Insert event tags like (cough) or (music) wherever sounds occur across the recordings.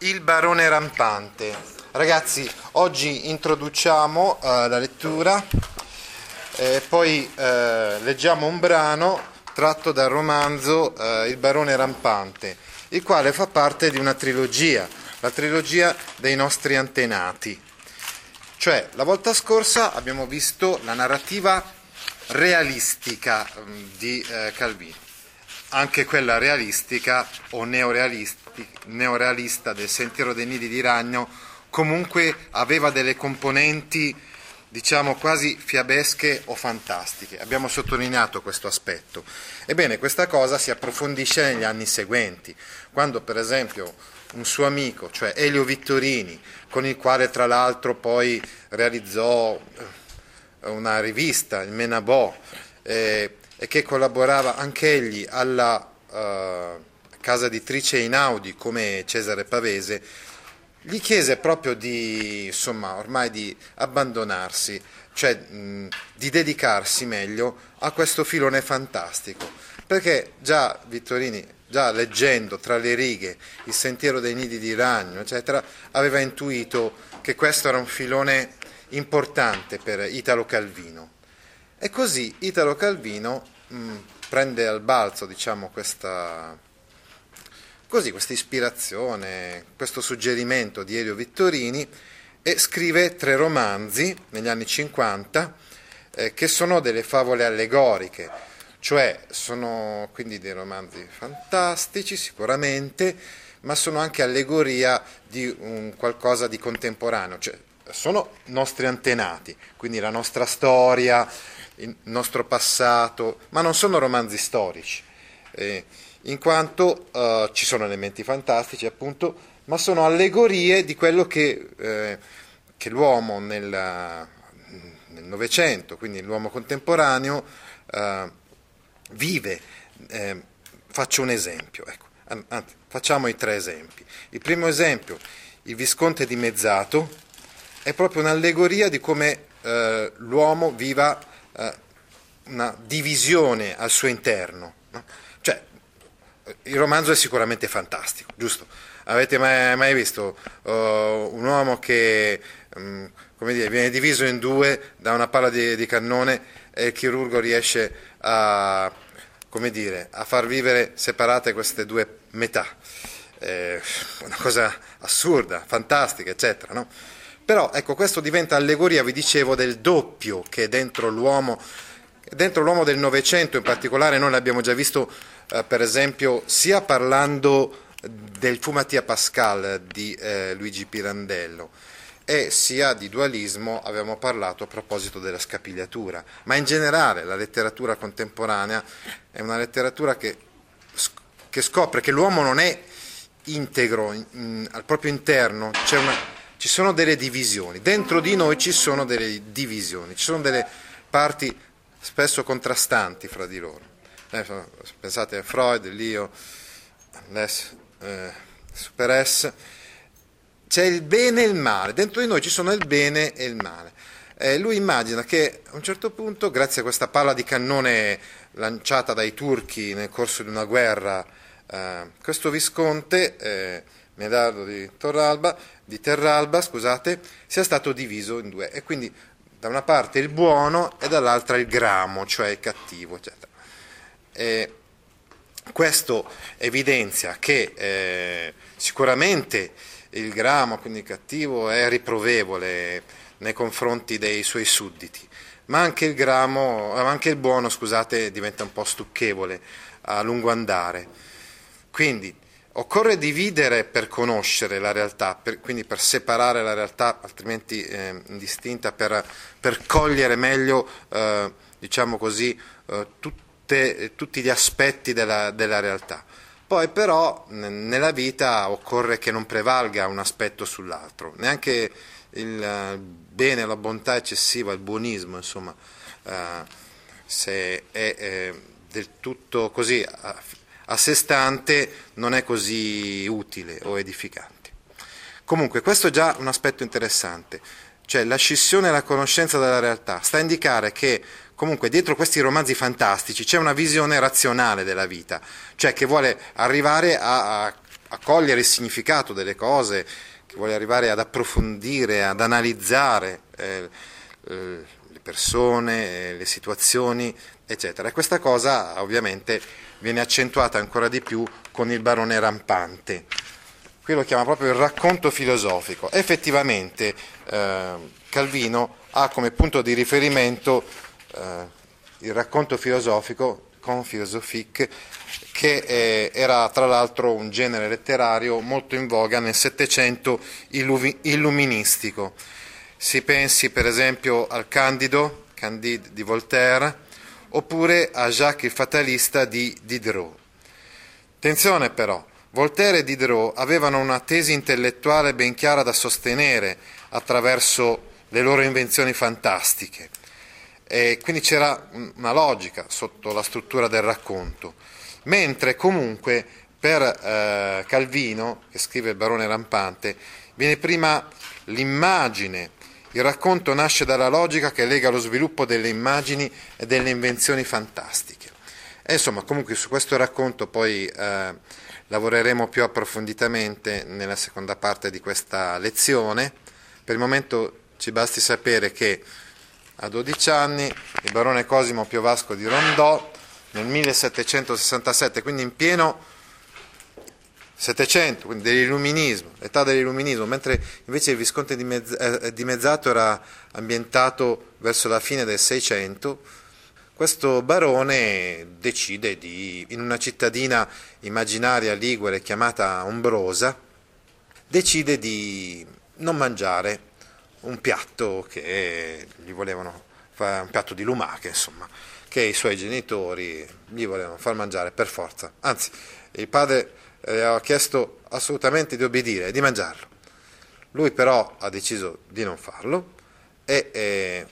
Il barone rampante. Ragazzi, oggi introduciamo uh, la lettura e poi uh, leggiamo un brano tratto dal romanzo uh, Il barone rampante, il quale fa parte di una trilogia, la trilogia dei nostri antenati. Cioè, la volta scorsa abbiamo visto la narrativa realistica um, di eh, Calvino, anche quella realistica o neorealista del Sentiero dei Nidi di Ragno comunque aveva delle componenti diciamo quasi fiabesche o fantastiche. Abbiamo sottolineato questo aspetto. Ebbene, questa cosa si approfondisce negli anni seguenti, quando per esempio un suo amico, cioè Elio Vittorini, con il quale tra l'altro poi realizzò eh, una rivista, il Menabò, eh, e che collaborava anch'egli alla uh, casa editrice Inaudi come Cesare Pavese, gli chiese proprio di, insomma, ormai di abbandonarsi, cioè mh, di dedicarsi meglio a questo filone fantastico, perché già Vittorini già leggendo tra le righe il sentiero dei nidi di ragno, eccetera, aveva intuito che questo era un filone importante per Italo Calvino. E così Italo Calvino mh, prende al balzo diciamo, questa, così, questa ispirazione, questo suggerimento di Elio Vittorini e scrive tre romanzi negli anni 50 eh, che sono delle favole allegoriche cioè sono quindi dei romanzi fantastici sicuramente, ma sono anche allegoria di un qualcosa di contemporaneo, cioè sono nostri antenati, quindi la nostra storia, il nostro passato, ma non sono romanzi storici, eh, in quanto eh, ci sono elementi fantastici appunto, ma sono allegorie di quello che, eh, che l'uomo nel Novecento, quindi l'uomo contemporaneo, eh, vive. Eh, faccio un esempio, ecco. Anzi, facciamo i tre esempi. Il primo esempio, il Visconte dimezzato, è proprio un'allegoria di come eh, l'uomo viva una divisione al suo interno. No? Cioè, il romanzo è sicuramente fantastico, giusto? Avete mai, mai visto uh, un uomo che um, dire, viene diviso in due da una palla di, di cannone e il chirurgo riesce a, dire, a far vivere separate queste due metà. Eh, una cosa assurda, fantastica, eccetera. No? Però ecco, questo diventa allegoria, vi dicevo, del doppio che è dentro l'uomo, dentro l'uomo del Novecento in particolare, noi l'abbiamo già visto eh, per esempio sia parlando del Fumatia Pascal di eh, Luigi Pirandello, e sia di dualismo abbiamo parlato a proposito della scapigliatura, ma in generale la letteratura contemporanea è una letteratura che, che scopre che l'uomo non è integro in, in, al proprio interno, una, ci sono delle divisioni, dentro di noi ci sono delle divisioni, ci sono delle parti spesso contrastanti fra di loro. Eh, pensate a Freud, l'io, l'es, eh, super S c'è il bene e il male, dentro di noi ci sono il bene e il male. Eh, lui immagina che a un certo punto, grazie a questa palla di cannone lanciata dai turchi nel corso di una guerra, eh, questo visconte, eh, Medardo di, Torralba, di Terralba, scusate, sia stato diviso in due. E quindi da una parte il buono e dall'altra il gramo, cioè il cattivo, eccetera. E questo evidenzia che eh, sicuramente il gramo, quindi cattivo, è riprovevole nei confronti dei suoi sudditi, ma anche il, gramo, anche il buono scusate, diventa un po' stucchevole a lungo andare. Quindi occorre dividere per conoscere la realtà, per, quindi per separare la realtà altrimenti eh, indistinta, per, per, cogliere meglio eh, diciamo così, eh, tutte, tutti gli aspetti della, della realtà. Poi però nella vita occorre che non prevalga un aspetto sull'altro, neanche il eh, bene, la bontà eccessiva, il buonismo, insomma, eh, se è eh, del tutto così a, sé stante non è così utile o edificante. Comunque questo è già un aspetto interessante, cioè la scissione e la conoscenza della realtà sta a indicare che comunque dietro questi romanzi fantastici c'è una visione razionale della vita, cioè che vuole arrivare a, a, a cogliere il significato delle cose, che vuole arrivare ad approfondire, ad analizzare eh, eh, le persone, eh, le situazioni, eccetera. E questa cosa ovviamente viene accentuata ancora di più con il barone rampante qui lo chiama proprio il racconto filosofico. Effettivamente eh, Calvino ha come punto di riferimento eh, il racconto filosofico, con philosophique, che eh, era tra l'altro un genere letterario molto in voga nel Settecento illuministico. Si pensi per esempio al Candido, Candide di Voltaire, oppure a Jacques il fatalista di Diderot. Attenzione però, Voltaire e Diderot avevano una tesi intellettuale ben chiara da sostenere attraverso le loro invenzioni fantastiche. E quindi c'era una logica sotto la struttura del racconto, mentre comunque per eh, Calvino, che scrive il barone rampante, viene prima l'immagine, il racconto nasce dalla logica che lega lo sviluppo delle immagini e delle invenzioni fantastiche. E insomma, comunque su questo racconto poi... Eh, Lavoreremo più approfonditamente nella seconda parte di questa lezione. Per il momento ci basti sapere che a 12 anni il barone Cosimo Piovasco di Rondò nel 1767, quindi in pieno 700, quindi dell'illuminismo, l'età dell'illuminismo, mentre invece il Visconte eh, di Mezzato era ambientato verso la fine del 600, questo barone decide di, in una cittadina immaginaria ligure chiamata Ombrosa, decide di non mangiare un piatto che gli volevano fare, un piatto di lumache, insomma, che i suoi genitori gli volevano far mangiare per forza. Anzi, il padre le aveva chiesto assolutamente di obbedire e di mangiarlo. Lui però ha deciso di non farlo e, e,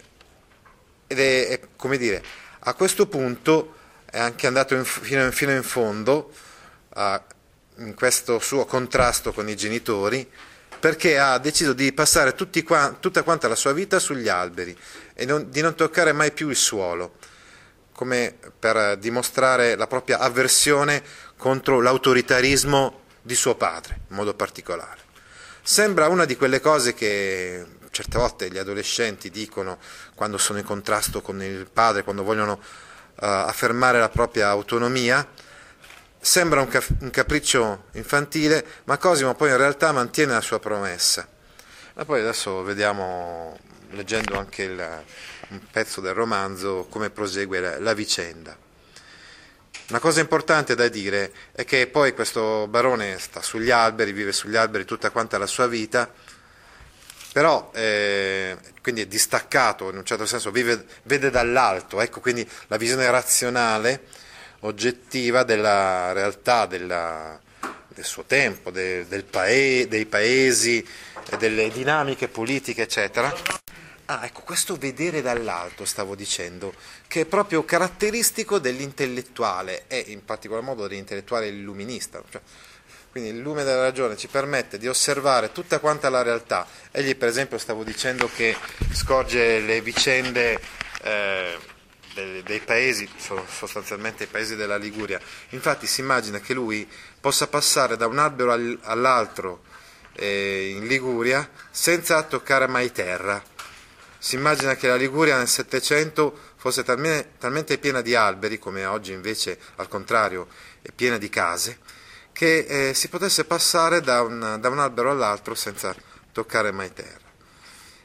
ed è, è come dire, a questo punto è anche andato in, fino, fino, in fondo a, in questo suo contrasto con i genitori perché ha deciso di passare qua, tutta quanta la sua vita sugli alberi e non, di non toccare mai più il suolo, come per dimostrare la propria avversione contro l'autoritarismo di suo padre, in modo particolare. Sembra una di quelle cose che certe volte gli adolescenti dicono quando sono in contrasto con il padre, quando vogliono uh, affermare la propria autonomia, sembra un, cap- un, capriccio infantile, ma Cosimo poi in realtà mantiene la sua promessa. Ma poi adesso vediamo, leggendo anche il, un pezzo del romanzo, come prosegue la, la vicenda. Una cosa importante da dire è che poi questo barone sta sugli alberi, vive sugli alberi tutta quanta la sua vita, però eh, quindi è distaccato in un certo senso, vive, vede dall'alto, ecco quindi la visione razionale, oggettiva della realtà della, del suo tempo, de, del pae, dei paesi, delle dinamiche politiche, eccetera. Ah, ecco, questo vedere dall'alto, stavo dicendo, che è proprio caratteristico dell'intellettuale e in particolar modo dell'intellettuale illuminista. Cioè, quindi il lume della ragione ci permette di osservare tutta quanta la realtà. Egli per esempio stavo dicendo che scorge le vicende eh, dei, dei, paesi, sostanzialmente i paesi della Liguria. Infatti si immagina che lui possa passare da un albero all'altro eh, in Liguria senza toccare mai terra. Si immagina che la Liguria nel Settecento fosse talmente, talmente piena di alberi, come oggi invece al contrario è piena di case, che eh, si potesse passare da un, da un, albero all'altro senza toccare mai terra.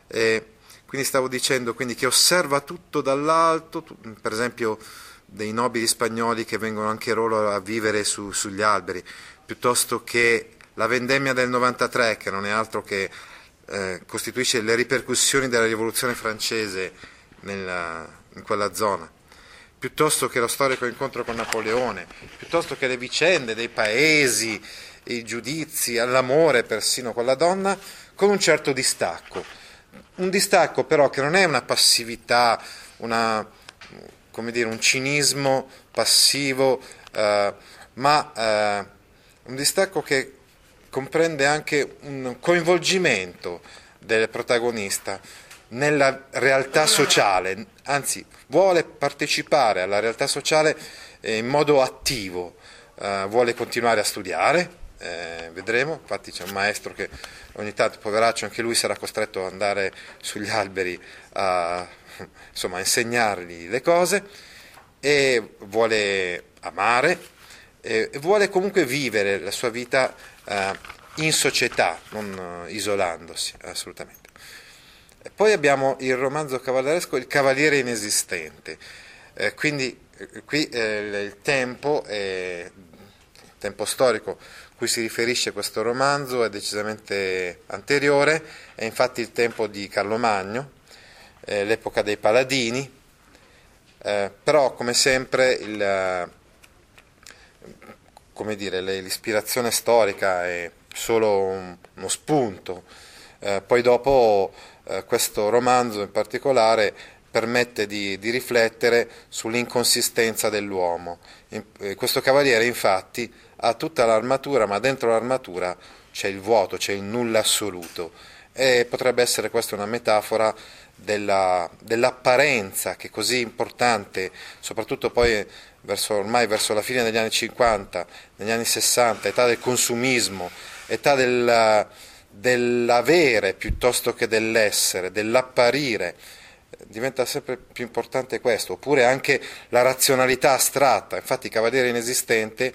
E quindi stavo dicendo quindi, che osserva tutto dall'alto, per esempio dei nobili spagnoli che vengono anche loro a vivere su, sugli alberi, piuttosto che la vendemmia del 93, che non è altro che eh, costituisce le ripercussioni della rivoluzione francese nella, in quella zona piuttosto che lo storico incontro con Napoleone, piuttosto che le vicende dei paesi, i giudizi, all'amore persino con la donna, con un certo distacco. Un distacco però che non è una passività, una, dire, un cinismo passivo, eh, ma eh, un distacco che comprende anche un coinvolgimento del protagonista nella realtà sociale, anzi vuole partecipare alla realtà sociale eh, in modo attivo, eh, vuole continuare a studiare, eh, vedremo, infatti c'è un maestro che ogni tanto, poveraccio, anche lui sarà costretto ad andare sugli alberi a, (laughs) insomma, insegnargli le cose e vuole amare e vuole comunque vivere la sua vita in società, non eh, isolandosi assolutamente. Poi abbiamo il romanzo cavalleresco Il cavaliere inesistente, eh, quindi eh, qui eh, il tempo, il tempo storico cui si riferisce questo romanzo è decisamente anteriore, è infatti il tempo di Carlo Magno, eh, l'epoca dei paladini, eh, però come sempre il, come dire, l'ispirazione storica è solo un, uno spunto, eh, poi dopo eh, questo romanzo in particolare permette di, di riflettere sull'inconsistenza dell'uomo. In, eh, questo cavaliere infatti ha tutta l'armatura, ma dentro l'armatura c'è il vuoto, c'è il nulla assoluto. E potrebbe essere questa una metafora della, dell'apparenza che è così importante, soprattutto poi verso, ormai verso la fine degli anni 50, negli anni 60, età del consumismo, età del, dell'avere piuttosto che dell'essere, dell'apparire diventa sempre più importante questo, oppure anche la razionalità astratta, infatti Cavaliere Inesistente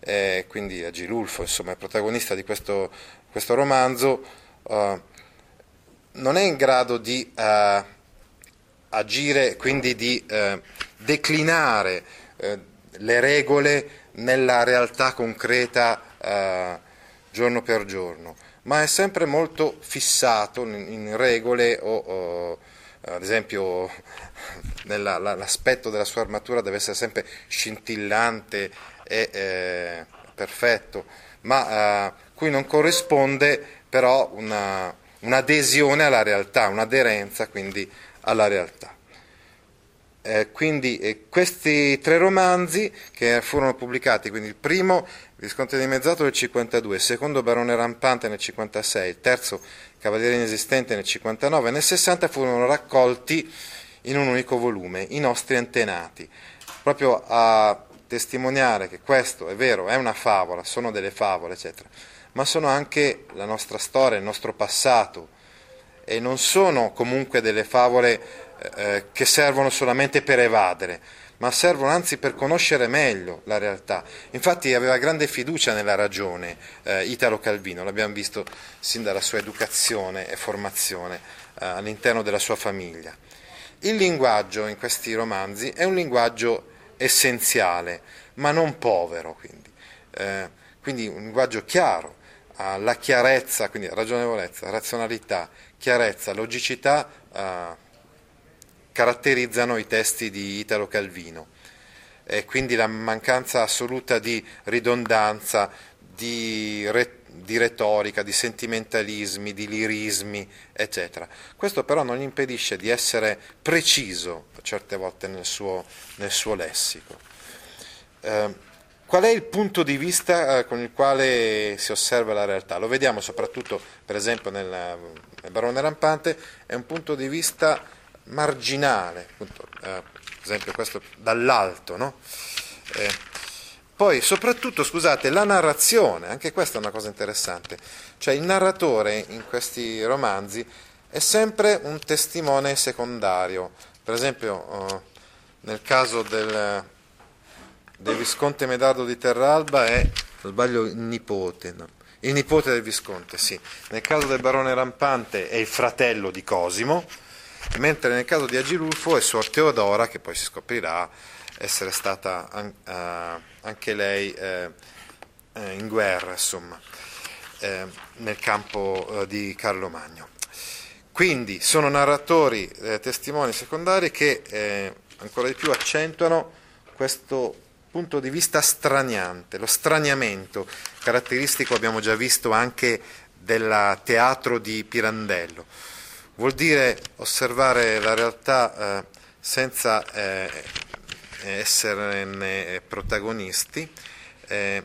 eh, quindi Agilulfo, insomma, è protagonista di questo, questo romanzo, uh, non è in grado di uh, agire, quindi di uh, declinare le regole nella realtà concreta giorno per giorno, ma è sempre molto fissato in, in regole o, o ad esempio nella, l'aspetto della sua armatura deve essere sempre scintillante e eh, perfetto, ma eh, cui non corrisponde però una, un'adesione alla realtà, un'aderenza quindi alla realtà. Eh, quindi eh, questi tre romanzi che furono pubblicati, quindi il primo Visconte di Mezzato nel 52, il secondo Barone Rampante nel 56, il terzo Cavaliere Inesistente nel 59 e nel 60 furono raccolti in un unico volume, I nostri antenati, proprio a testimoniare che questo è vero, è una favola, sono delle favole, eccetera, ma sono anche la nostra storia, il nostro passato e non sono comunque delle favole eh, che servono solamente per evadere, ma servono anzi per conoscere meglio la realtà. Infatti aveva grande fiducia nella ragione eh, Italo Calvino, l'abbiamo visto sin dalla sua educazione e formazione eh, all'interno della sua famiglia. Il linguaggio in questi romanzi è un linguaggio essenziale, ma non povero, quindi, eh, quindi un linguaggio chiaro, la chiarezza, quindi ragionevolezza, razionalità, chiarezza, logicità eh, caratterizzano i testi di Italo Calvino e quindi la mancanza assoluta di ridondanza, di, re, di, retorica, di sentimentalismi, di lirismi, eccetera. Questo però non gli impedisce di essere preciso certe volte nel suo, nel suo lessico. Eh, qual è il punto di vista eh, con il quale si osserva la realtà? Lo vediamo soprattutto, per esempio, nel, nel Barone Rampante, è un punto di vista marginale, appunto, eh, per esempio questo dall'alto, no? eh, poi soprattutto, scusate, la narrazione, anche questa è una cosa interessante, cioè il narratore in questi romanzi è sempre un testimone secondario, per esempio eh, nel caso del, del, Visconte Medardo di Terralba è, se sbaglio, il nipote, no? il nipote del Visconte, sì, nel caso del Barone Rampante è il fratello di Cosimo, mentre nel caso di Agilulfo è Suor Teodora, che poi si scoprirà essere stata eh, anche lei eh, eh, in guerra, insomma, nel campo di Carlo Magno. Quindi sono narratori, testimoni secondari che ancora di più accentuano questo punto di vista straniante, lo straniamento, caratteristico abbiamo già visto anche del teatro di Pirandello. Vuol dire osservare la realtà eh, senza eh, esserne protagonisti, eh,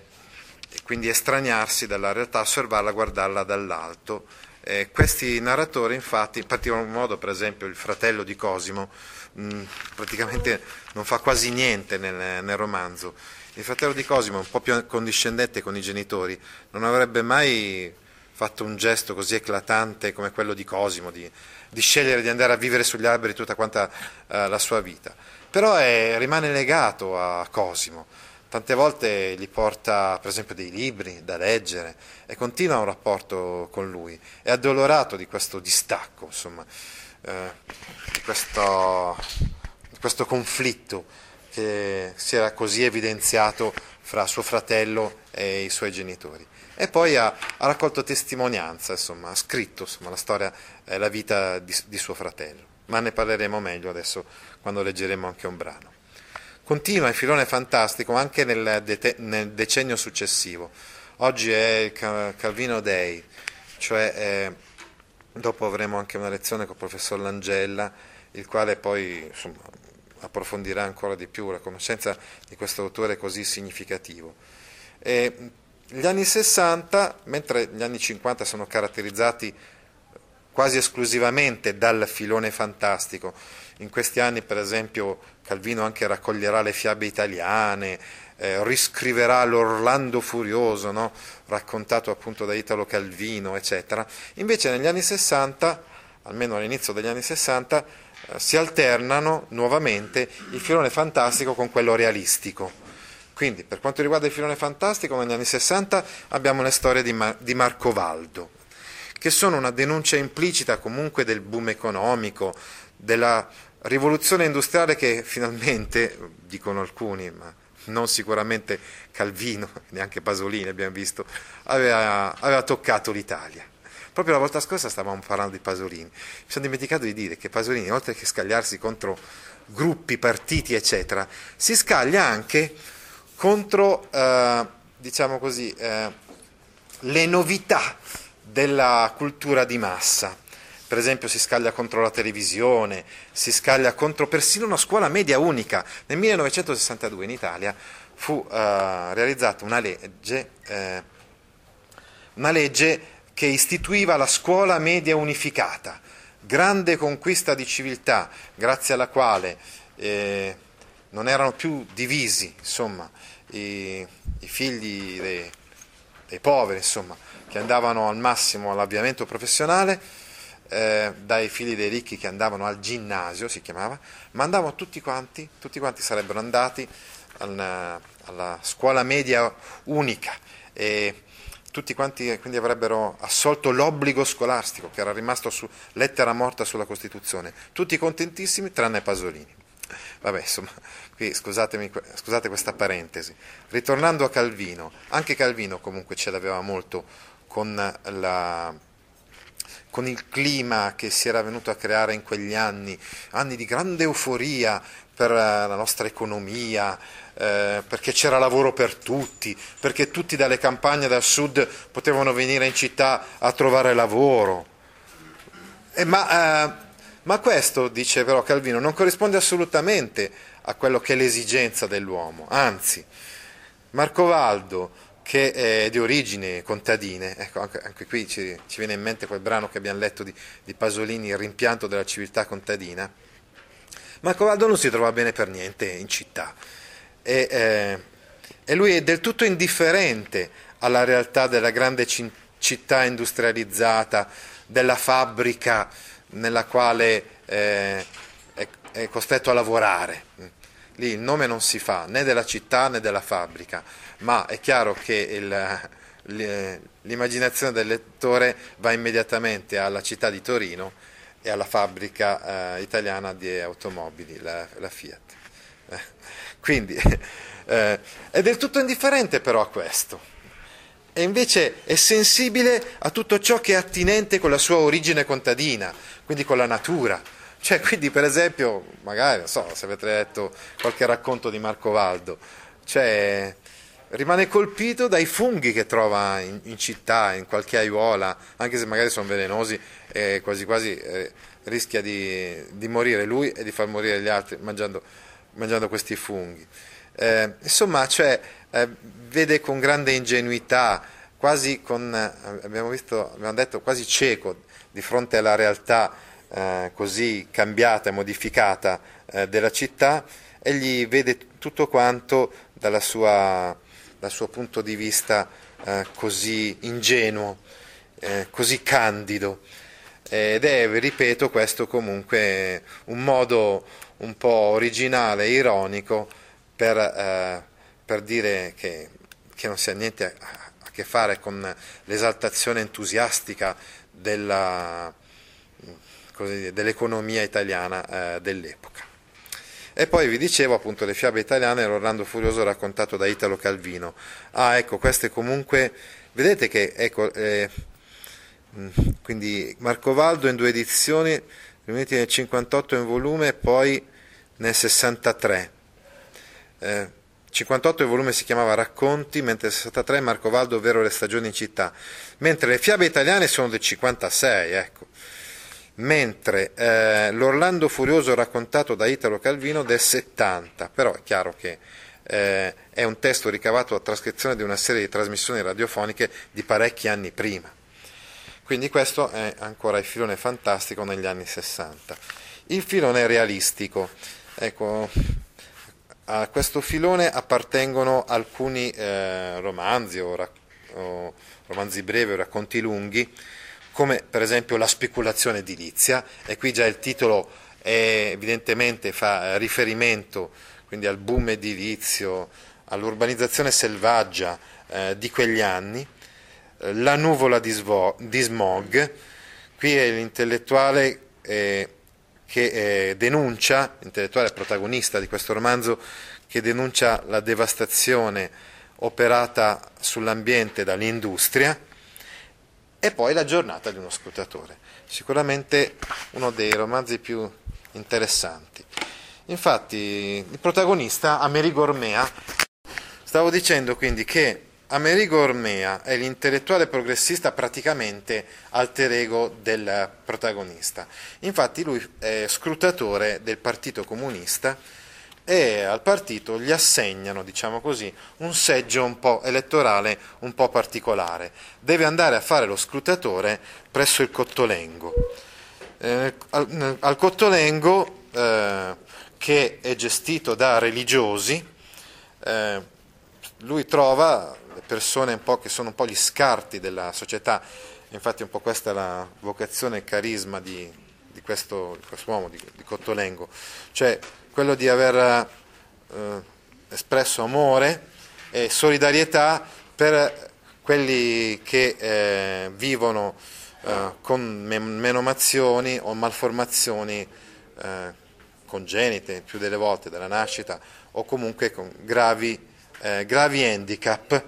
quindi estraniarsi dalla realtà, osservarla, guardarla dall'alto. Eh, questi narratori, infatti, in particolar modo, per esempio, il fratello di Cosimo, mh, praticamente non fa quasi niente nel, nel romanzo. Il fratello di Cosimo, un po' più condiscendente con i genitori, non avrebbe mai fatto un gesto così eclatante come quello di Cosimo, di, di scegliere di andare a vivere sugli alberi tutta quanta uh, la sua vita. Però è, rimane legato a Cosimo, tante volte gli porta per esempio dei libri da leggere e continua un rapporto con lui, è addolorato di questo distacco, insomma, eh, questo, questo conflitto che si era così evidenziato fra suo fratello e i suoi genitori e poi ha, ha raccolto testimonianza, insomma, ha scritto insomma, la storia e la vita di, di suo fratello. Ma ne parleremo meglio adesso quando leggeremo anche un brano. Continua il filone fantastico anche nel, de- nel decennio successivo. Oggi è il Calvino Day, cioè eh, dopo avremo anche una lezione con il professor Langella, il quale poi insomma, approfondirà ancora di più la conoscenza di questo autore così significativo. E gli anni 60, mentre gli anni 50 sono caratterizzati quasi esclusivamente dal filone fantastico, in questi anni per esempio Calvino anche raccoglierà le fiabe italiane, eh, riscriverà l'Orlando Furioso, no? raccontato appunto da Italo Calvino, eccetera. Invece negli anni 60, almeno all'inizio degli anni 60, eh, si alternano nuovamente il filone fantastico con quello realistico. Quindi, per quanto riguarda il filone fantastico, negli anni 60 abbiamo le storie di, Mar- di Marco Valdo, che sono una denuncia implicita comunque del boom economico, della rivoluzione industriale che finalmente, dicono alcuni, ma non sicuramente Calvino, (laughs) neanche Pasolini abbiamo visto, aveva, aveva toccato l'Italia. Proprio la volta scorsa stavamo parlando di Pasolini. Mi sono dimenticato di dire che Pasolini, oltre che scagliarsi contro gruppi, partiti, eccetera, si scaglia anche contro, eh, diciamo così, eh, le novità della cultura di massa. Per esempio si scaglia contro la televisione, si scaglia contro persino una scuola media unica. Nel 1962 in Italia fu eh, realizzata una legge, eh, una legge che istituiva la scuola media unificata, grande conquista di civiltà, grazie alla quale eh, non erano più divisi, insomma, i, i figli dei, dei, poveri, insomma, che andavano al massimo all'avviamento professionale, eh, dai figli dei ricchi che andavano al ginnasio, si chiamava, ma andavano tutti quanti, tutti quanti sarebbero andati alla, alla scuola media unica e tutti quanti quindi avrebbero assolto l'obbligo scolastico che era rimasto su lettera morta sulla Costituzione, tutti contentissimi tranne Pasolini. Vabbè, insomma, qui scusate questa parentesi. Ritornando a Calvino, anche Calvino comunque ce l'aveva molto con, la, con il clima che si era venuto a creare in quegli anni, anni di grande euforia per la nostra economia, eh, perché c'era lavoro per tutti, perché tutti dalle campagne dal sud potevano venire in città a trovare lavoro. Eh, ma eh, ma questo, dice però Calvino, non corrisponde assolutamente a quello che è l'esigenza dell'uomo, anzi, Marco Valdo, che è di origini contadine, ecco, anche, anche qui ci, ci, viene in mente quel brano che abbiamo letto di, di Pasolini, Il rimpianto della civiltà contadina, Marco Valdo non si trova bene per niente in città. E, eh, e lui è del tutto indifferente alla realtà della grande città industrializzata, della fabbrica, nella quale eh, è, è costretto a lavorare. Lì il nome non si fa né della città né della fabbrica, ma è chiaro che il, l'immaginazione del lettore va immediatamente alla città di Torino e alla fabbrica eh, italiana di automobili, la, la Fiat. Eh, quindi (laughs) eh, è del tutto indifferente però a questo e invece è sensibile a tutto ciò che è attinente con la sua origine contadina, quindi con la natura, Cioè, quindi, per esempio, magari, non so, se avete letto qualche racconto di Marco Valdo, cioè, rimane colpito dai funghi che trova in, in, città, in qualche aiuola, anche se magari sono velenosi e quasi quasi eh, rischia di, di, morire lui e di far morire gli altri mangiando, mangiando questi funghi. Eh, insomma, cioè, eh, vede con grande ingenuità, quasi con, eh, abbiamo, visto, abbiamo detto, quasi cieco di fronte alla realtà eh, così cambiata e modificata eh, della città, egli vede tutto quanto sua, dal suo punto di vista eh, così ingenuo, eh, così candido. Ed è, ripeto, questo comunque un modo un po' originale e ironico per, eh, per dire che, che, non si ha niente a, a che fare con l'esaltazione entusiastica della, così, dell'economia italiana eh, dell'epoca. E poi vi dicevo appunto le fiabe italiane, l'Orlando Furioso raccontato da Italo Calvino. Ah, ecco, queste comunque, vedete che, ecco, eh, mm, quindi Marco Valdo in due edizioni, riuniti nel 58 in volume e poi nel 63. Eh, 58 il volume si chiamava Racconti, mentre nel 63 Marco Valdo, ovvero Le stagioni in città, mentre le fiabe italiane sono del 56, ecco mentre eh, l'Orlando Furioso raccontato da Italo Calvino del 70, però è chiaro che eh, è un testo ricavato a trascrizione di una serie di trasmissioni radiofoniche di parecchi anni prima. Quindi questo è ancora il filone fantastico negli anni 60. Il filone realistico. Ecco, a questo filone appartengono alcuni eh, romanzi o, rac- o romanzi brevi o racconti lunghi come per esempio la speculazione edilizia, e qui già il titolo è, evidentemente fa riferimento quindi al boom edilizio, all'urbanizzazione selvaggia eh, di quegli anni, eh, la nuvola di, svo- di, smog, qui è l'intellettuale eh, che eh, denuncia, l'intellettuale protagonista di questo romanzo, che denuncia la devastazione operata sull'ambiente dall'industria, e poi La giornata di uno scrutatore, sicuramente uno dei romanzi più interessanti. Infatti il protagonista, Amerigo Ormea, stavo dicendo quindi che Amerigo Ormea è l'intellettuale progressista praticamente alter ego del protagonista. Infatti lui è scrutatore del Partito Comunista e al partito gli assegnano, diciamo così, un seggio un po' elettorale un po' particolare. Deve andare a fare lo scrutatore presso il Cottolengo. Eh, al, al, Cottolengo, eh, che è gestito da religiosi, eh, lui trova le persone che sono un po' gli scarti della società, infatti un po' questa è la vocazione e carisma di, di, questo, di quest'uomo, di, di Cottolengo, cioè quello di aver eh, espresso amore e solidarietà per quelli che eh, vivono eh, con menomazioni o malformazioni eh, congenite più delle volte dalla nascita o comunque con gravi, eh, gravi handicap.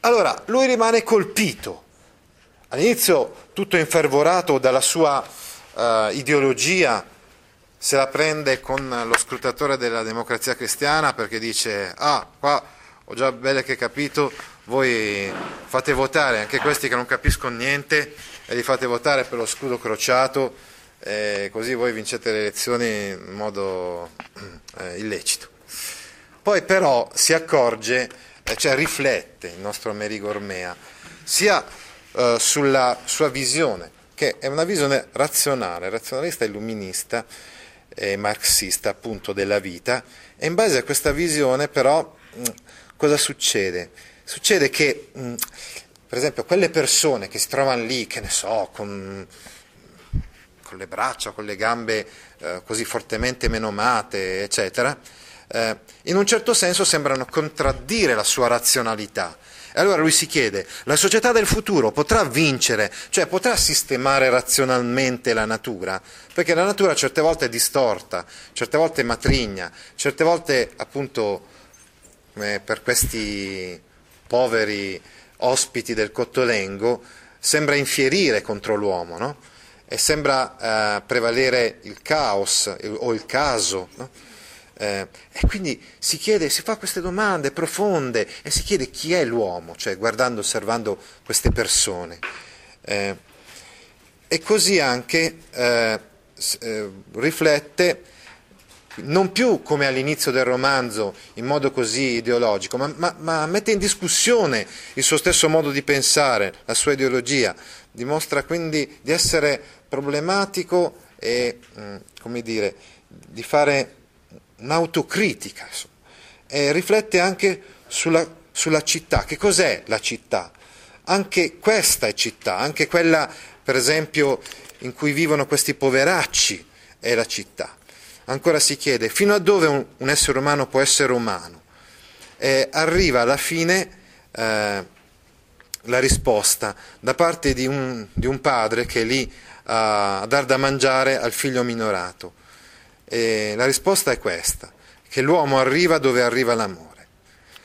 Allora, lui rimane colpito. All'inizio tutto infervorato dalla sua uh, ideologia se la prende con lo scrutatore della democrazia cristiana perché dice ah qua ho già bene che capito voi fate votare anche questi che non capiscono niente e li fate votare per lo scudo crociato e così voi vincete le elezioni in modo eh, illecito. Poi però si accorge eh, cioè riflette il nostro Amerigo Ormea sia eh, sulla sua visione che è una visione razionale, razionalista e illuminista eh, marxista appunto della vita e in base a questa visione però mh, cosa succede? Succede che mh, per esempio quelle persone che si trovano lì, che ne so, con, con le braccia, con le gambe eh, così fortemente menomate, eccetera, eh, in un certo senso sembrano contraddire la sua razionalità allora lui si chiede, la società del futuro potrà vincere, cioè potrà sistemare razionalmente la natura? Perché la natura certe volte è distorta, certe volte è matrigna, certe volte appunto eh, per questi poveri ospiti del Cottolengo sembra infierire contro l'uomo, no? e sembra eh, prevalere il caos o il caso. No? Eh, e quindi si chiede, si fa queste domande profonde e si chiede chi è l'uomo, cioè guardando, osservando queste persone. Eh, e così anche eh, eh, riflette non più come all'inizio del romanzo in modo così ideologico, ma, ma, ma, mette in discussione il suo stesso modo di pensare, la sua ideologia, dimostra quindi di essere problematico e, mm, come dire, di fare un'autocritica insomma. e riflette anche sulla, sulla città. Che cos'è la città? Anche questa è città, anche quella, per esempio, in cui vivono questi poveracci è la città. Ancora si chiede fino a dove un, un essere umano può essere umano. E arriva alla fine eh, la risposta da parte di un, di un padre che è lì a dar da mangiare al figlio minorato. E la risposta è questa, che l'uomo arriva dove arriva l'amore.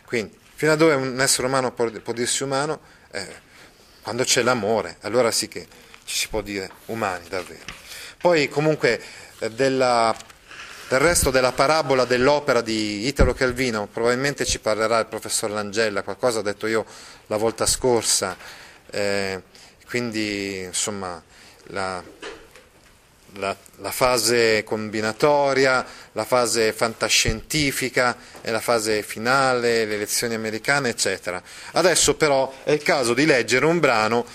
Quindi, fino a dove un essere umano può, dirsi umano? Eh, quando c'è l'amore, allora sì che ci si può dire umani davvero. Poi comunque eh, della, del resto della parabola dell'opera di Italo Calvino probabilmente ci parlerà il professor Langella, qualcosa ho detto io la volta scorsa, eh, quindi insomma la, la, la, fase combinatoria, la fase fantascientifica e la fase finale, le elezioni americane, eccetera. Adesso però è il caso di leggere un brano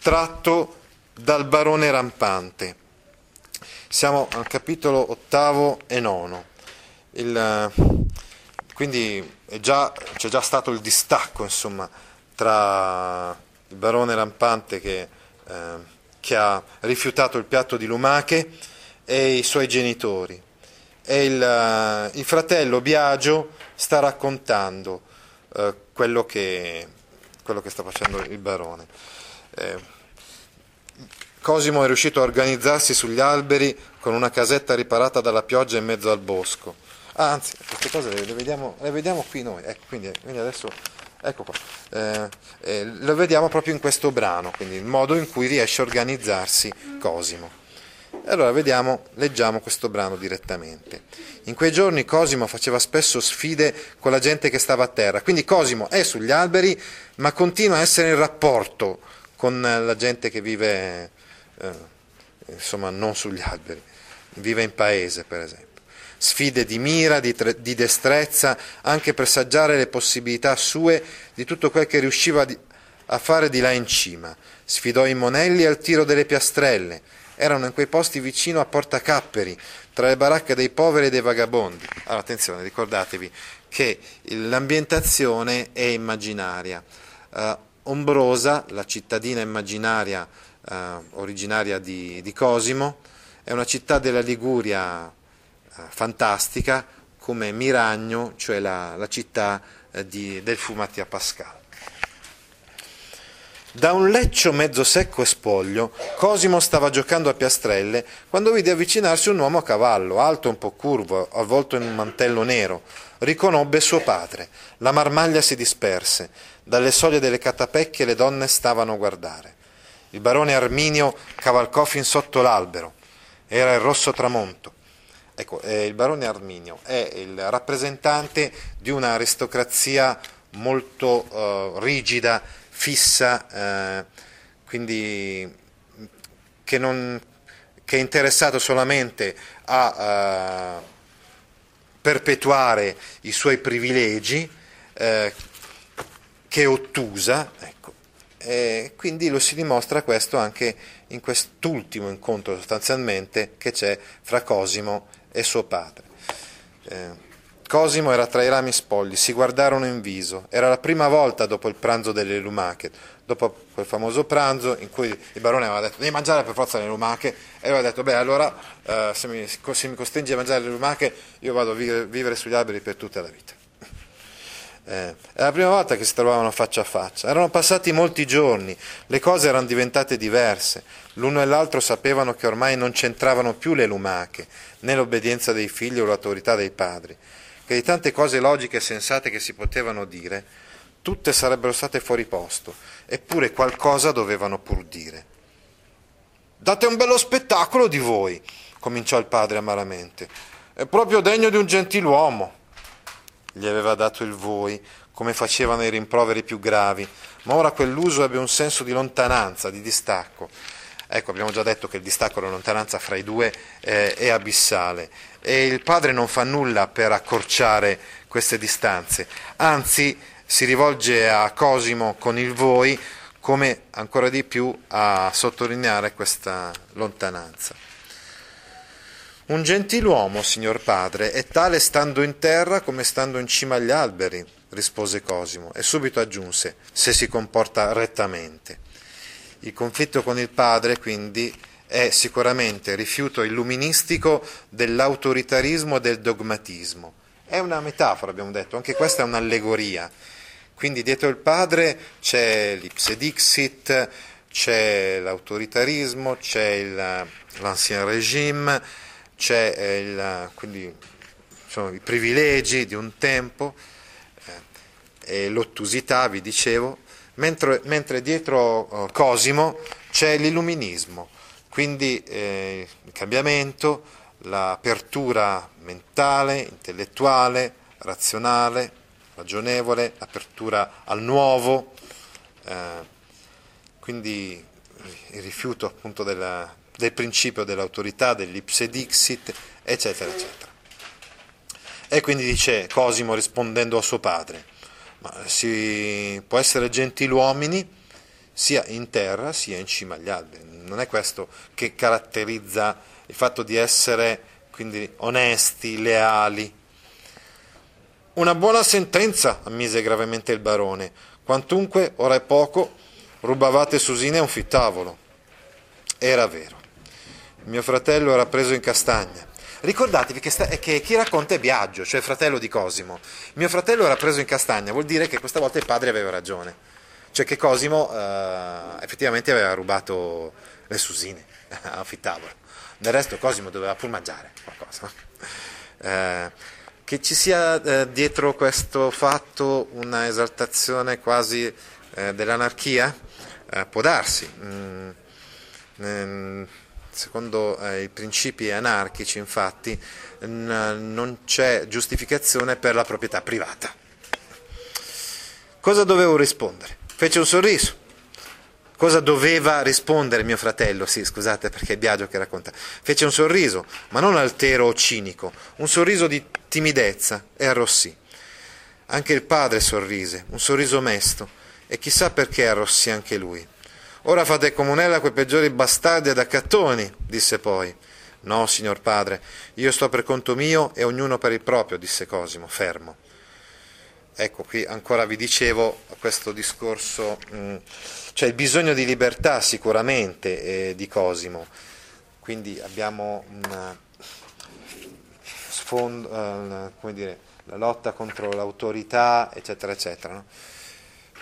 tratto dal barone rampante. Siamo al capitolo ottavo e nono. Il, quindi già, c'è già stato il distacco insomma, tra il barone rampante che, eh, che, ha rifiutato il piatto di lumache e i suoi genitori. E il, il fratello Biagio sta raccontando eh, quello, che, quello, che, sta facendo il barone. Eh, Cosimo è riuscito a organizzarsi sugli alberi con una casetta riparata dalla pioggia in mezzo al bosco. Ah, anzi, queste cose le, le, vediamo, le vediamo, qui noi, ecco, quindi, quindi, adesso, ecco qua, eh, eh, lo vediamo proprio in questo brano, quindi il modo in cui riesce a organizzarsi Cosimo. Allora vediamo, leggiamo questo brano direttamente. In quei giorni Cosimo faceva spesso sfide con la gente che stava a terra, quindi Cosimo è sugli alberi, ma continua a essere in rapporto con la gente che vive eh, insomma non sugli alberi, vive in paese per esempio. Sfide di mira, di, tre, di destrezza, anche per saggiare le possibilità sue di tutto quel che riusciva di, a fare di là in cima. Sfidò i monelli al tiro delle piastrelle. Erano in quei posti vicino a Porta Capperi, tra le baracche dei poveri e dei vagabondi. Allora, attenzione, ricordatevi che l'ambientazione è immaginaria. Uh, Ombrosa, la cittadina immaginaria eh, originaria di, di, Cosimo, è una città della Liguria fantastica come Miragno, cioè la, la città eh, di, del fu Mattia Pascal. Da un leccio mezzo secco e spoglio, Cosimo stava giocando a piastrelle quando vide avvicinarsi un uomo a cavallo, alto un po' curvo, avvolto in un mantello nero. Riconobbe suo padre. La marmaglia si disperse. Dalle soglie delle catapecchie le donne stavano a guardare. Il barone Arminio cavalcò fin sotto l'albero. Era il rosso tramonto. Ecco, eh, il barone Arminio è il rappresentante di un'aristocrazia molto eh, rigida, fissa, eh, quindi che, non, che, è interessato solamente a uh, perpetuare i suoi privilegi, eh, che è ottusa, ecco, e quindi lo si dimostra questo anche in quest'ultimo incontro sostanzialmente che c'è fra Cosimo e suo padre. Eh, Cosimo era tra i rami spogli, si guardarono in viso. Era la prima volta dopo il pranzo delle lumache, dopo quel famoso pranzo in cui il barone aveva detto devi mangiare per forza le lumache e aveva detto beh allora eh, se, mi, se, mi, costringi a mangiare le lumache io vado a vivere, sugli alberi per tutta la vita. Eh, è la prima volta che si trovavano faccia a faccia. Erano passati molti giorni, le cose erano diventate diverse. L'uno e l'altro sapevano che ormai non c'entravano più le lumache, né l'obbedienza dei figli o l'autorità dei padri, che di tante cose logiche e sensate che si potevano dire, tutte sarebbero state fuori posto, eppure qualcosa dovevano pur dire. Date un bello spettacolo di voi, cominciò il padre amaramente. È proprio degno di un gentiluomo. Gli aveva dato il voi, come facevano i rimproveri più gravi, ma ora quell'uso ebbe un senso di lontananza, di distacco. Ecco, abbiamo già detto che il distacco e la lontananza fra i due eh, è abissale e il padre non fa nulla per accorciare queste distanze, anzi si rivolge a Cosimo con il voi come ancora di più a sottolineare questa lontananza. Un gentiluomo, signor padre, è tale stando in terra come stando in cima agli alberi, rispose Cosimo, e subito aggiunse, se si comporta rettamente. Il conflitto con il padre, quindi, è sicuramente rifiuto illuministico dell'autoritarismo e del dogmatismo. È una metafora, abbiamo detto, anche questa è un'allegoria quindi dietro il padre c'è l'ipsedixit, c'è l'autoritarismo, c'è il, l'ancien regime, c'è eh, il, quindi, sono i privilegi di un tempo eh, e l'ottusità, vi dicevo, mentre, mentre dietro eh, Cosimo c'è l'illuminismo, quindi eh, il cambiamento, l'apertura mentale, intellettuale, razionale, ragionevole, apertura al nuovo, eh, quindi il rifiuto appunto della, del principio dell'autorità, dell'ipse dixit, eccetera, eccetera. E quindi dice Cosimo rispondendo a suo padre, ma si può essere gentiluomini sia in terra sia in cima agli alberi, non è questo che caratterizza il fatto di essere quindi onesti, leali, una buona sentenza, ammise gravemente il barone. Quantunque, ora è poco, rubavate Susine a un fittavolo. Era vero. Mio fratello era preso in castagna. Ricordatevi che, sta, che, chi racconta è Biagio, cioè fratello di Cosimo. Mio fratello era preso in castagna, vuol dire che questa volta il padre aveva ragione. Cioè che Cosimo eh, effettivamente aveva rubato le Susine (laughs) a un fittavolo. Del resto Cosimo doveva pur mangiare qualcosa. Eh, che ci sia eh, dietro questo fatto una esaltazione quasi eh, dell'anarchia? Eh, può darsi. Mm, mm, secondo eh, i principi anarchici, infatti, non c'è giustificazione per la proprietà privata. Cosa dovevo rispondere? Fece un sorriso Cosa doveva rispondere mio fratello? Sì, scusate perché è Biagio che racconta. Fece un sorriso, ma non altero o cinico, un sorriso di timidezza e arrossì. Anche il padre sorrise, un sorriso mesto, e chissà perché arrossì anche lui. Ora fate comunella quei peggiori bastardi ad accattoni, disse poi. No, signor padre, io sto per conto mio e ognuno per il proprio, disse Cosimo, fermo. Ecco, qui ancora vi dicevo questo discorso. Mh, mm, c'è il bisogno di libertà sicuramente eh, di Cosimo, quindi abbiamo una sfondo, come dire, la lotta contro l'autorità, eccetera, eccetera. No?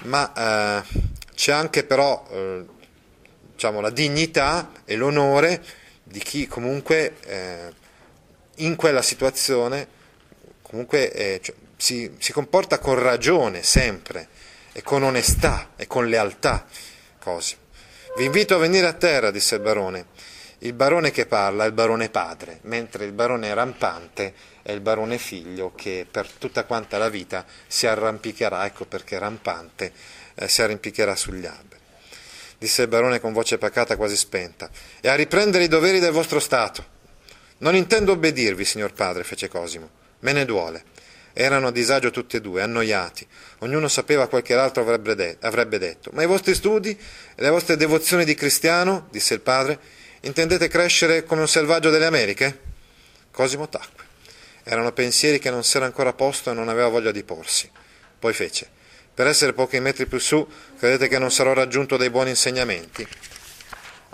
Ma uh, c'è anche però uh, diciamo, la dignità e l'onore di chi comunque in quella situazione comunque cioè, si, si comporta con ragione sempre e con onestà e con lealtà. Così. Vi invito a venire a terra, disse il barone. Il barone che parla è il barone padre, mentre il barone rampante è il barone figlio che per tutta quanta la vita si arrampicherà, ecco perché rampante, eh, si arrampicherà sugli alberi. Disse il barone con voce pacata quasi spenta, e a riprendere i doveri del vostro Stato. Non intendo obbedirvi, signor padre, fece Cosimo, me ne duole. Erano a disagio tutti e due, annoiati. Ognuno sapeva quel che l'altro avrebbe, de- avrebbe detto. Ma i vostri studi e le vostre devozioni di cristiano, disse il padre, intendete crescere come un selvaggio delle Americhe? Cosimo tacque. Erano pensieri che non si era ancora posto e non aveva voglia di porsi. Poi fece. Per essere pochi metri più su, credete che non sarò raggiunto dai buoni insegnamenti?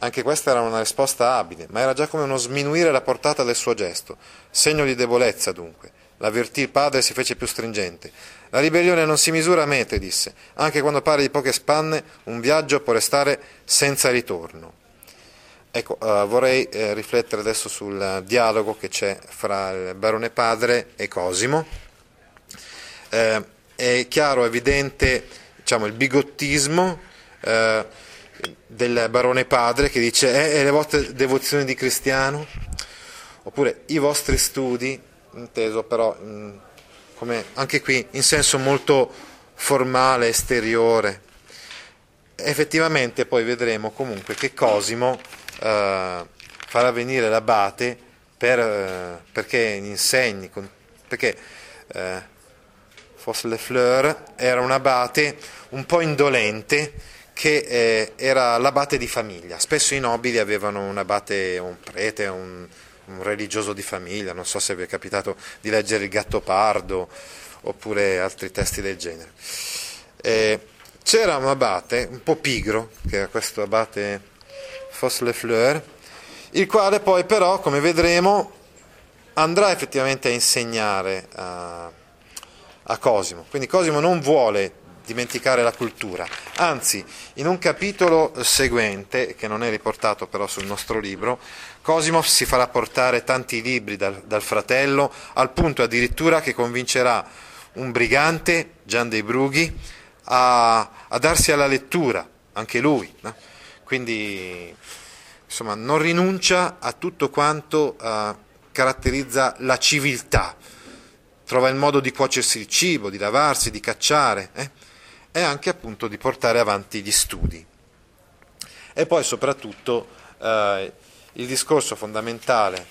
Anche questa era una risposta abile, ma era già come uno sminuire la portata del suo gesto, segno di debolezza dunque. L'avvertì il padre e si fece più stringente. La ribellione non si misura a mete, disse. Anche quando pare di poche spanne, un viaggio può restare senza ritorno. Ecco, uh, vorrei eh, riflettere adesso sul dialogo che c'è fra il barone padre e Cosimo. Eh, è chiaro, evidente, diciamo, il bigottismo. Eh, del barone padre che dice eh, e le vostre devozioni di cristiano? Oppure i vostri studi, inteso però mh, come anche qui in senso molto formale, esteriore. Effettivamente poi vedremo comunque che Cosimo eh, farà venire l'abate per, eh, perché insegni, perché eh, Fosse-le-Fleur era un abate un po' indolente che eh, era l'abate di famiglia. Spesso i nobili avevano un abate, un prete, un, un religioso di famiglia, non so se vi è capitato di leggere Il gatto pardo oppure altri testi del genere. Eh, c'era un abate un po' pigro, che era questo abate Fosse-le-Fleur, il quale poi però, come vedremo, andrà effettivamente a insegnare a, a Cosimo. Quindi Cosimo non vuole dimenticare la cultura. Anzi, in un capitolo seguente, che non è riportato però sul nostro libro, Cosimo si farà portare tanti libri dal, dal fratello, al punto addirittura che convincerà un brigante, Gian dei Brughi, a, a darsi alla lettura, anche lui. No? Quindi, insomma, non rinuncia a tutto quanto uh, caratterizza la civiltà. Trova il modo di cuocersi il cibo, di lavarsi, di cacciare. Eh? e anche appunto di portare avanti gli studi. E poi soprattutto eh, il discorso fondamentale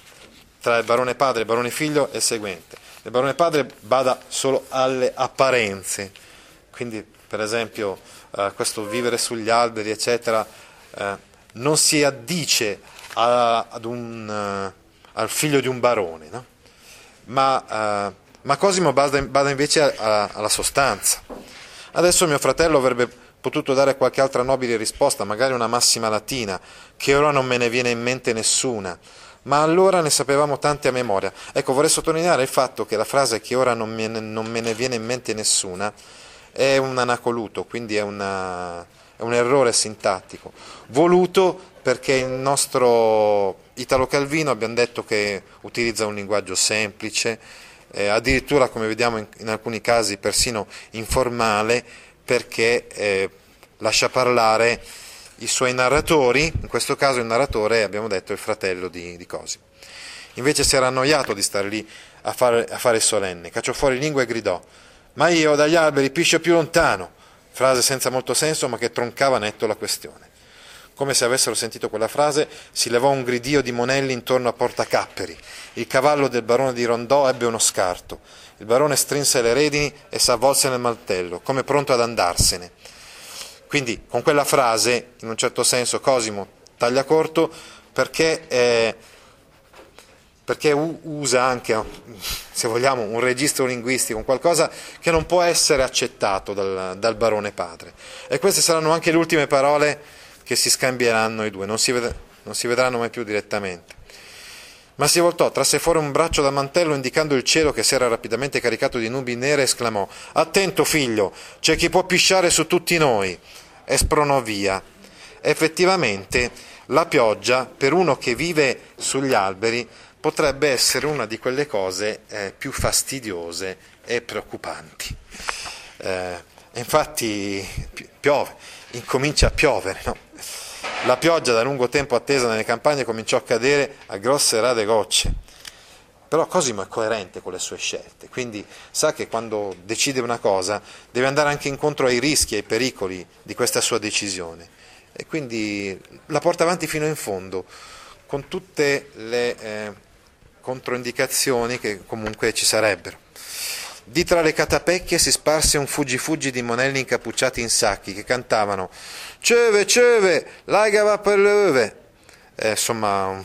tra il barone padre e il barone figlio è il seguente. Il barone padre bada solo alle apparenze, quindi per esempio eh, questo vivere sugli alberi, eccetera, eh, non si addice a, un, uh, al figlio di un barone, no? ma, uh, ma, Cosimo bada, bada invece a, a, alla sostanza. Adesso mio fratello avrebbe potuto dare qualche altra nobile risposta, magari una massima latina, che ora non me ne viene in mente nessuna, ma allora ne sapevamo tante a memoria. Ecco, vorrei sottolineare il fatto che la frase che ora non me ne, non me ne viene in mente nessuna è un anacoluto, quindi è, una, è un errore sintattico, voluto perché il nostro Italo Calvino abbiamo detto che utilizza un linguaggio semplice, eh, addirittura come vediamo in, in, alcuni casi persino informale, perché eh, lascia parlare i suoi narratori, in questo caso il narratore abbiamo detto il fratello di, di Cosimo. Invece si era annoiato di stare lì a fare, a fare solenne, cacciò fuori lingua e gridò, ma io dagli alberi piscio più lontano, frase senza molto senso ma che troncava netto la questione. Come se avessero sentito quella frase, si levò un gridio di monelli intorno a Porta Capperi. Il cavallo del barone di Rondò ebbe uno scarto. Il barone strinse le redini e s'avvolse nel mantello, come pronto ad andarsene. Quindi, con quella frase, in un certo senso, Cosimo taglia corto perché, eh, perché usa anche, se vogliamo, un registro linguistico, qualcosa che non può essere accettato dal, dal barone padre. E queste saranno anche le ultime parole che si scambieranno i due, non si, ved- non si vedranno mai più direttamente. Ma si voltò, trasse fuori un braccio da mantello indicando il cielo che si era rapidamente caricato di nubi nere e esclamò Attento figlio, c'è chi può pisciare su tutti noi. E spronò via. Effettivamente la pioggia, per uno che vive sugli alberi, potrebbe essere una di quelle cose eh, più fastidiose e preoccupanti. Eh, infatti piove, incomincia a piovere, no? La pioggia da lungo tempo attesa nelle campagne cominciò a cadere a grosse rade gocce. Però Cosimo è coerente con le sue scelte, quindi sa che quando decide una cosa deve andare anche incontro ai rischi ai pericoli di questa sua decisione. E quindi la porta avanti fino in fondo, con tutte le eh, controindicazioni che comunque ci sarebbero. Di tra le catapecchie si sparse un fuggi-fuggi di monelli incappucciati in sacchi che cantavano Ceve, ceve, laiga va per le ove. Eh, insomma,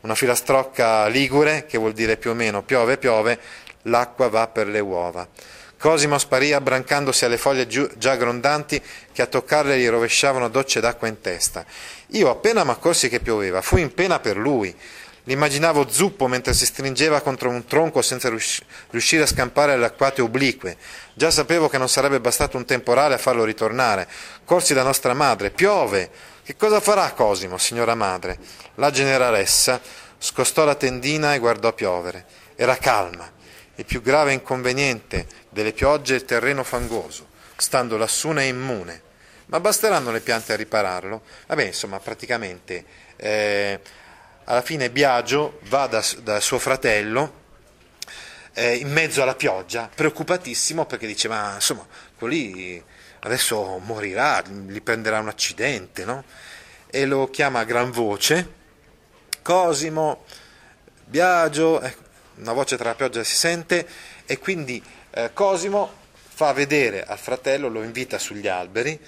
una filastrocca ligure che vuol dire più o meno piove, piove, l'acqua va per le uova. Cosimo sparì abbrancandosi alle foglie già grondanti che a toccarle gli rovesciavano docce d'acqua in testa. Io appena m'accorsi che pioveva, fui in pena per lui. L'immaginavo zuppo mentre si stringeva contro un tronco senza riuscire a scampare alle acquate oblique. Già sapevo che non sarebbe bastato un temporale a farlo ritornare. Corsi da nostra madre. Piove! Che cosa farà Cosimo, signora madre? La generalessa scostò la tendina e guardò piovere. Era calma. Il più grave inconveniente delle piogge è il terreno fangoso. Stando lassù ne è immune. ma basteranno le piante a ripararlo? Vabbè, insomma, praticamente eh, alla fine Biagio va da, da suo fratello eh, in mezzo alla pioggia, preoccupatissimo perché dice, ma insomma, quello lì adesso morirà, gli prenderà un accidente, no? E lo chiama a gran voce, Cosimo, Biagio, ecco, una voce tra la pioggia si sente, e quindi eh, Cosimo fa vedere al fratello, lo invita sugli alberi,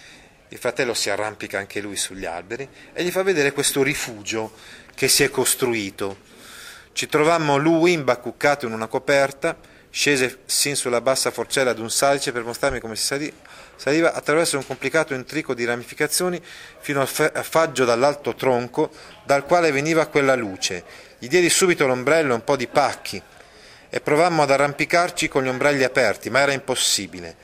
il fratello si arrampica anche lui sugli alberi e gli fa vedere questo rifugio che si è costruito ci trovammo lui imbacuccato in una coperta, scese sin sulla bassa forcella ad un salice per mostrarmi come si saliva attraverso un complicato intrico di ramificazioni fino al faggio dall'alto tronco dal quale veniva quella luce. Gli diedi subito l'ombrello e un po' di pacchi e provammo ad arrampicarci con gli ombrelli aperti, ma era impossibile.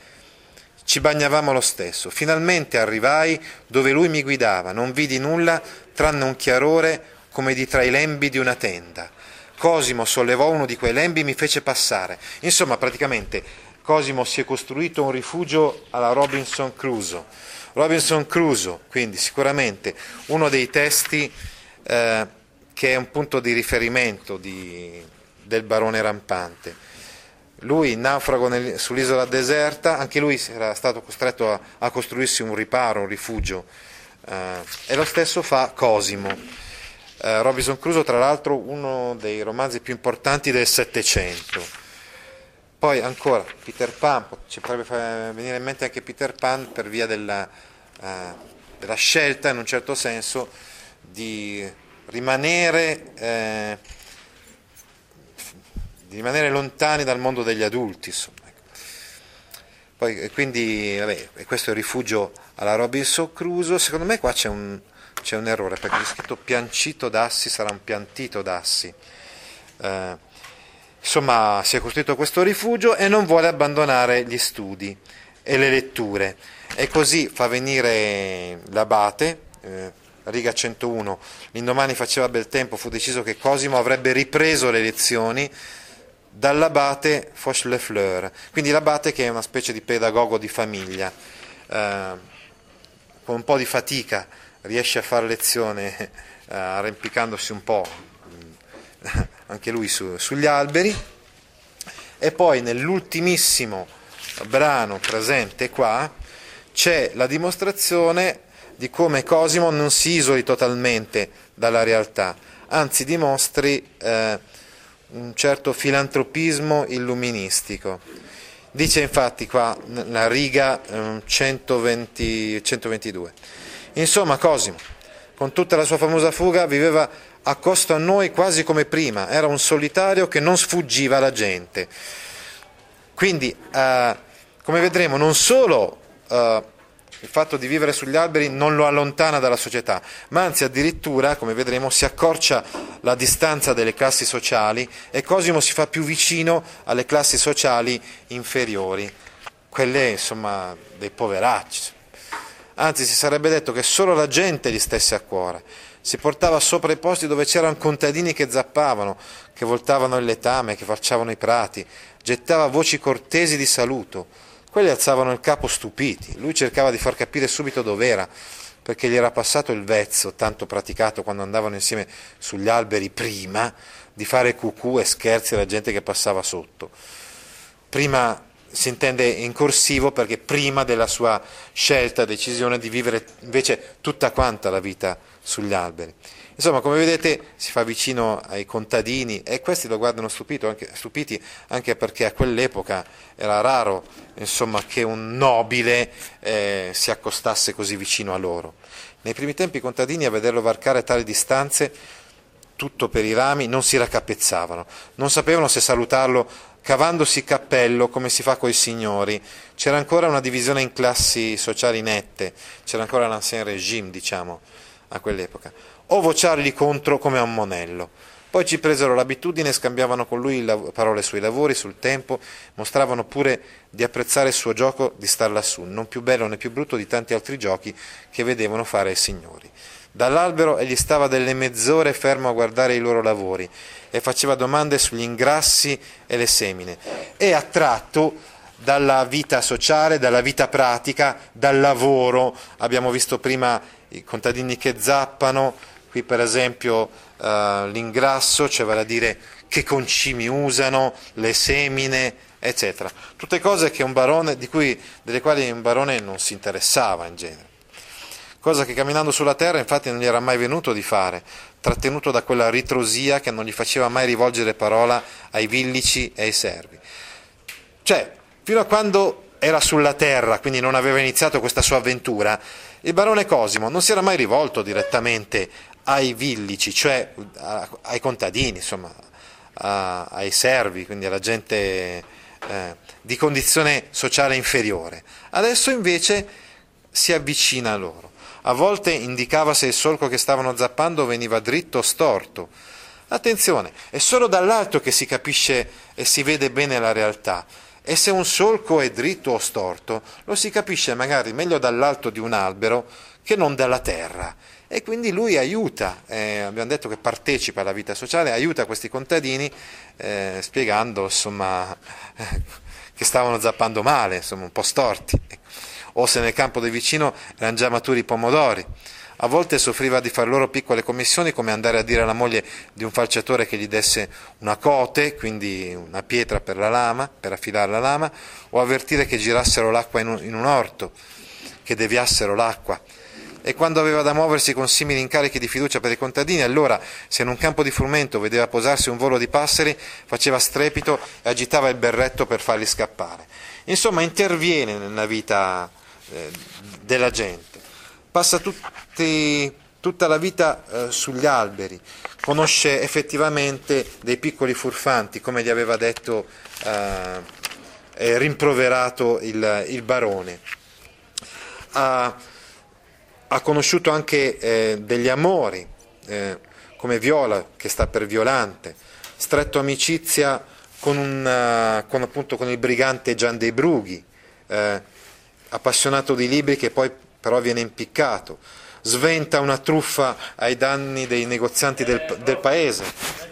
Ci bagnavamo lo stesso. Finalmente arrivai dove lui mi guidava, non vidi nulla tranne un chiarore come di tra i lembi di una tenda. Cosimo sollevò uno di quei lembi e mi fece passare. Insomma, praticamente Cosimo si è costruito un rifugio alla Robinson Crusoe. Robinson Crusoe, quindi sicuramente uno dei testi eh, che è un punto di riferimento di, del barone rampante. Lui, naufrago nel, sull'isola deserta, anche lui era stato costretto a, a costruirsi un riparo, un rifugio, eh, e lo stesso fa Cosimo. Eh, Robinson Crusoe, tra l'altro, uno dei romanzi più importanti del Settecento. Poi ancora Peter Pan, ci potrebbe venire in mente anche Peter Pan per via della, uh, della scelta, in un certo senso, di rimanere, eh, di rimanere, lontani dal mondo degli adulti. Ecco. Poi, quindi, vabbè, questo è il rifugio alla Robinson Crusoe. Secondo me qua c'è un, c'è un errore perché è scritto piancito d'assi sarà un piantito d'assi. Eh, insomma, si è costruito questo rifugio e non vuole abbandonare gli studi e le letture. E così fa venire l'abate, eh, riga 101, l'indomani faceva bel tempo, fu deciso che Cosimo avrebbe ripreso le lezioni dall'abate Foch-le-Fleur, quindi l'abate che è una specie di pedagogo di famiglia, eh, con un po' di fatica riesce a fare lezione (laughs) eh, arrampicandosi un po' mm, (laughs) anche lui su, sugli alberi e poi nell'ultimissimo brano presente qua c'è la dimostrazione di come Cosimo non si isoli totalmente dalla realtà, anzi dimostri eh, un certo filantropismo illuministico. Dice infatti qua la riga eh, 120, 122. Insomma, Cosimo, con tutta la sua famosa fuga, viveva accosto a noi quasi come prima, era un solitario che non sfuggiva alla gente. Quindi, eh, come vedremo, non solo eh, il fatto di vivere sugli alberi non lo allontana dalla società, ma anzi addirittura, come vedremo, si accorcia la distanza delle classi sociali e Cosimo si fa più vicino alle classi sociali inferiori, quelle insomma dei poveracci anzi si sarebbe detto che solo la gente gli stesse a cuore. Si portava sopra i posti dove c'erano contadini che zappavano, che voltavano il letame, che farciavano i prati, gettava voci cortesi di saluto. Quelli alzavano il capo stupiti, lui cercava di far capire subito dov'era, perché gli era passato il vezzo, tanto praticato quando andavano insieme sugli alberi prima, di fare cucù e scherzi alla gente che passava sotto. Prima si intende in corsivo perché prima della sua scelta, decisione di vivere invece tutta quanta la vita sugli alberi. Insomma, come vedete si fa vicino ai contadini e questi lo guardano anche, stupiti anche perché a quell'epoca era raro insomma, che un nobile eh, si accostasse così vicino a loro. Nei primi tempi i contadini a vederlo varcare tali distanze tutto per i rami, non si raccapezzavano, non sapevano se salutarlo cavandosi cappello come si fa coi signori. C'era ancora una divisione in classi sociali nette, c'era ancora l'ancien regime, diciamo, a quell'epoca. O vociargli contro come a un monello. Poi ci presero l'abitudine, scambiavano con lui parole sui lavori, sul tempo, mostravano pure di apprezzare il suo gioco di star lassù, non più bello né più brutto di tanti altri giochi che vedevano fare ai signori. Dall'albero egli stava delle mezz'ore fermo a guardare i loro lavori e faceva domande sugli ingrassi e le semine e attratto dalla vita sociale, dalla vita pratica, dal lavoro. Abbiamo visto prima i contadini che zappano, qui per esempio eh, l'ingrasso, cioè vale a dire che concimi usano, le semine, eccetera. Tutte cose barone, cui, delle quali un barone non si interessava in genere. Cosa che camminando sulla terra infatti non gli era mai venuto di fare, trattenuto da quella ritrosia che non gli faceva mai rivolgere parola ai villici e ai servi. Cioè, fino a quando era sulla terra, quindi non aveva iniziato questa sua avventura, il barone Cosimo non si era mai rivolto direttamente ai villici, cioè ai contadini, insomma, ai servi, quindi alla gente eh, di condizione sociale inferiore. Adesso invece si avvicina a loro. A volte indicava se il solco che stavano zappando veniva dritto o storto. Attenzione, è solo dall'alto che si capisce e si vede bene la realtà. E se un solco è dritto o storto, lo si capisce magari meglio dall'alto di un albero che non dalla terra e quindi lui aiuta, eh, abbiamo detto che partecipa alla vita sociale, aiuta questi contadini eh, spiegando insomma, (laughs) che stavano zappando male, insomma, un po' storti, o se nel campo del vicino erano già maturi i pomodori. A volte soffriva di far loro piccole commissioni come andare a dire alla moglie di un falciatore che gli desse una cote, quindi una pietra per la lama, per affilare la lama, o avvertire che girassero l'acqua in un, in un orto, che deviassero l'acqua e quando aveva da muoversi con simili incarichi di fiducia per i contadini, allora se in un campo di frumento vedeva posarsi un volo di passeri, faceva strepito e agitava il berretto per farli scappare. Insomma, interviene nella vita eh, della gente, passa tutti, tutta la vita eh, sugli alberi, conosce effettivamente dei piccoli furfanti, come gli aveva detto eh, rimproverato il, il barone. Uh, ha conosciuto anche eh, degli amori, come Viola, che sta per Violante, stretto amicizia con, un, con, appunto, con il brigante Gian dei Brughi, eh, appassionato di libri che poi però viene impiccato, sventa una truffa ai danni dei negozianti del, del paese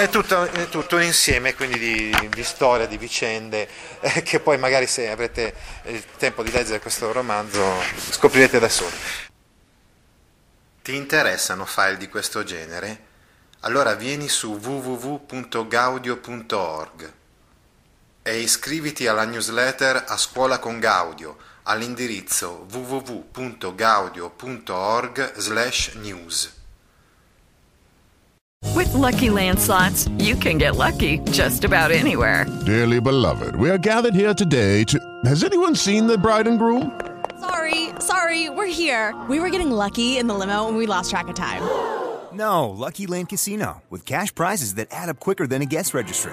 è tutto, è tutto, un insieme quindi di, di storie, di vicende, (laughs) eh, che poi magari se avrete il tempo di leggere questo romanzo scoprirete da soli. Ti interessano file di questo genere? Allora vieni su www.gaudio.org e iscriviti alla newsletter A Scuola con Gaudio all'indirizzo www.gaudio.org/news. With lucky landslots, you can get lucky just about anywhere. Dearly beloved, we are gathered here today to. Has anyone seen the bride and groom? Sorry, sorry, we're here. We were getting lucky in the limo and we lost track of time. No, Lucky Land Casino, with cash prizes that add up quicker than a guest registry.